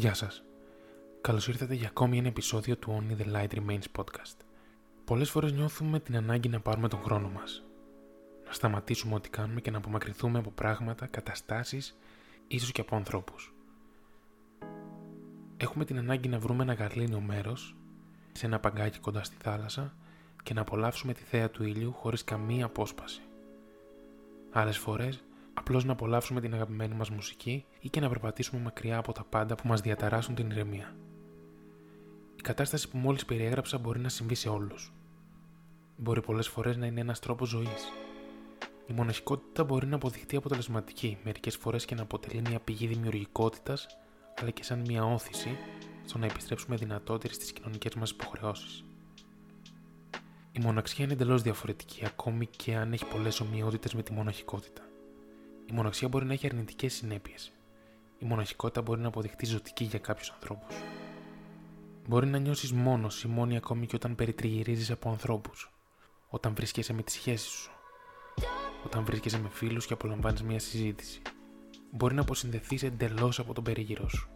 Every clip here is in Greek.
Γεια σας. Καλώς ήρθατε για ακόμη ένα επεισόδιο του Only the Light Remains podcast. Πολλές φορές νιώθουμε την ανάγκη να πάρουμε τον χρόνο μας. Να σταματήσουμε ό,τι κάνουμε και να απομακρυνθούμε από πράγματα, καταστάσεις, ίσως και από ανθρώπους. Έχουμε την ανάγκη να βρούμε ένα γαρλίνιο μέρος, σε ένα παγκάκι κοντά στη θάλασσα και να απολαύσουμε τη θέα του ήλιου χωρίς καμία απόσπαση. Άλλες φορές απλώς να απολαύσουμε την αγαπημένη μας μουσική ή και να περπατήσουμε μακριά από τα πάντα που μας διαταράσσουν την ηρεμία. Η κατάσταση που μόλις περιέγραψα μπορεί να συμβεί σε όλους. Μπορεί πολλές φορές να είναι ένας τρόπος ζωής. Η μοναχικότητα μπορεί να αποδειχτεί αποτελεσματική μερικές φορές και να αποτελεί μια πηγή δημιουργικότητας, αλλά και σαν μια όθηση στο να επιστρέψουμε δυνατότεροι στις κοινωνικές μας υποχρεώσεις. Η μοναξιά είναι εντελώς διαφορετική, ακόμη και αν έχει πολλές ομοιότητες με τη μοναχικότητα. Η μοναξιά μπορεί να έχει αρνητικές συνέπειες. Η μοναχικότητα μπορεί να αποδειχτεί ζωτική για κάποιους ανθρώπους. Μπορεί να νιώσεις μόνος ή μόνη ακόμη και όταν περιτριγυρίζεις από ανθρώπους. Όταν βρίσκεσαι με τις σχέσεις σου. Όταν βρίσκεσαι με φίλους και απολαμβάνεις μια συζήτηση. Μπορεί να αποσυνδεθείς εντελώς από τον περίγυρό σου.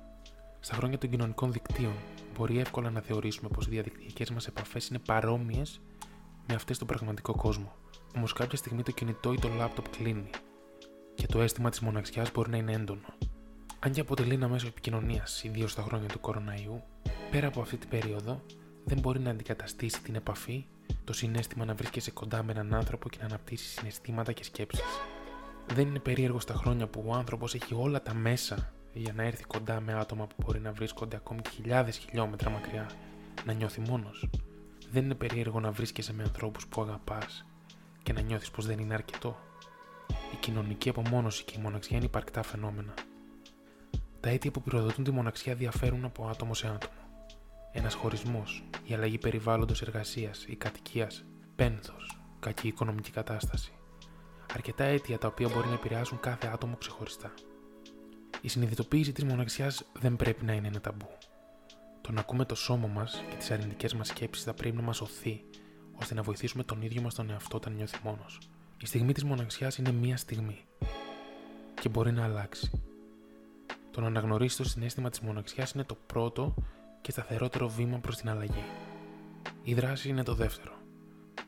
Στα χρόνια των κοινωνικών δικτύων, μπορεί εύκολα να θεωρήσουμε πως οι διαδικτυακές μας επαφές είναι παρόμοιες με αυτές στον πραγματικό κόσμο. Όμως κάποια στιγμή το κινητό ή το λάπτοπ κλείνει και το αίσθημα της μοναξιάς μπορεί να είναι έντονο. Αν και αποτελεί ένα μέσο επικοινωνίας, ιδίως στα χρόνια του κοροναϊού, πέρα από αυτή την περίοδο, δεν μπορεί να αντικαταστήσει την επαφή, το συνέστημα να βρίσκεσαι κοντά με έναν άνθρωπο και να αναπτύσσεις συναισθήματα και σκέψεις. Δεν είναι περίεργο στα χρόνια που ο άνθρωπος έχει όλα τα μέσα για να έρθει κοντά με άτομα που μπορεί να βρίσκονται ακόμη και χιλιάδες χιλιόμετρα μακριά, να νιώθει μόνος. Δεν είναι περίεργο να βρίσκεσαι με ανθρώπους που αγαπάς και να νιώθεις πως δεν είναι αρκετό η κοινωνική απομόνωση και η μοναξιά είναι υπαρκτά φαινόμενα. Τα αίτια που πυροδοτούν τη μοναξιά διαφέρουν από άτομο σε άτομο. Ένας χωρισμός, η αλλαγή περιβάλλοντος εργασίας ή κατοικίας, πένθος, κακή οικονομική κατάσταση. Αρκετά αίτια τα οποία μπορεί να επηρεάσουν κάθε άτομο ξεχωριστά. Η συνειδητοποίηση της μοναξιάς δεν πρέπει να είναι ένα ταμπού. Το να ακούμε το σώμα μας και τις αρνητικές μας σκέψεις θα πρέπει να μας οθεί ώστε να βοηθήσουμε τον ίδιο μας τον εαυτό όταν νιώθει μόνος. Η στιγμή της μοναξιάς είναι μία στιγμή και μπορεί να αλλάξει. Το να αναγνωρίσεις το συνέστημα της μοναξιάς είναι το πρώτο και σταθερότερο βήμα προς την αλλαγή. Η δράση είναι το δεύτερο.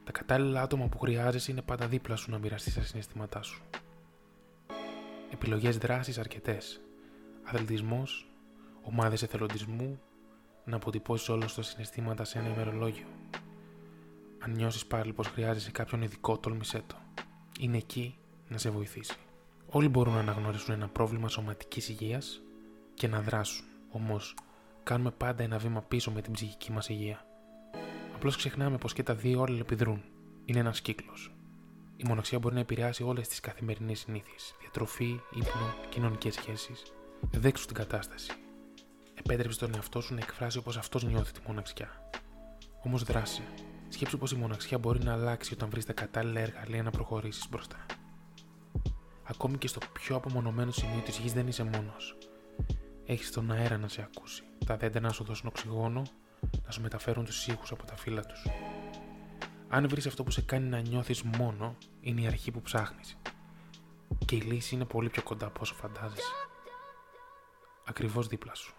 Τα κατάλληλα άτομα που χρειάζεσαι είναι πάντα δίπλα σου να μοιραστείς τα συναισθήματά σου. Επιλογές δράσης αρκετές. Αθλητισμός, ομάδες εθελοντισμού, να αποτυπώσεις όλα τα συναισθήματα σε ένα ημερολόγιο. Αν νιώσεις πάλι πως χρειάζεσαι κάποιον ειδικό, τόλμησέ το είναι εκεί να σε βοηθήσει. Όλοι μπορούν να αναγνωρίσουν ένα πρόβλημα σωματικής υγείας και να δράσουν. Όμως, κάνουμε πάντα ένα βήμα πίσω με την ψυχική μας υγεία. Απλώς ξεχνάμε πως και τα δύο όλα επιδρούν. Είναι ένας κύκλος. Η μοναξιά μπορεί να επηρεάσει όλες τις καθημερινές συνήθειες. Διατροφή, ύπνο, κοινωνικές σχέσεις. Δέξου την κατάσταση. Επέτρεψε τον εαυτό σου να εκφράσει όπως αυτός νιώθει τη μοναξιά. Όμως δράση. Σκέψου πως η μοναξιά μπορεί να αλλάξει όταν βρεις τα κατάλληλα εργαλεία να προχωρήσεις μπροστά. Ακόμη και στο πιο απομονωμένο σημείο της γης δεν είσαι μόνος. Έχεις τον αέρα να σε ακούσει, τα δέντρα να σου δώσουν οξυγόνο, να σου μεταφέρουν τους ήχους από τα φύλλα τους. Αν βρεις αυτό που σε κάνει να νιώθεις μόνο, είναι η αρχή που ψάχνεις. Και η λύση είναι πολύ πιο κοντά από όσο φαντάζεσαι. Ακριβώς δίπλα σου.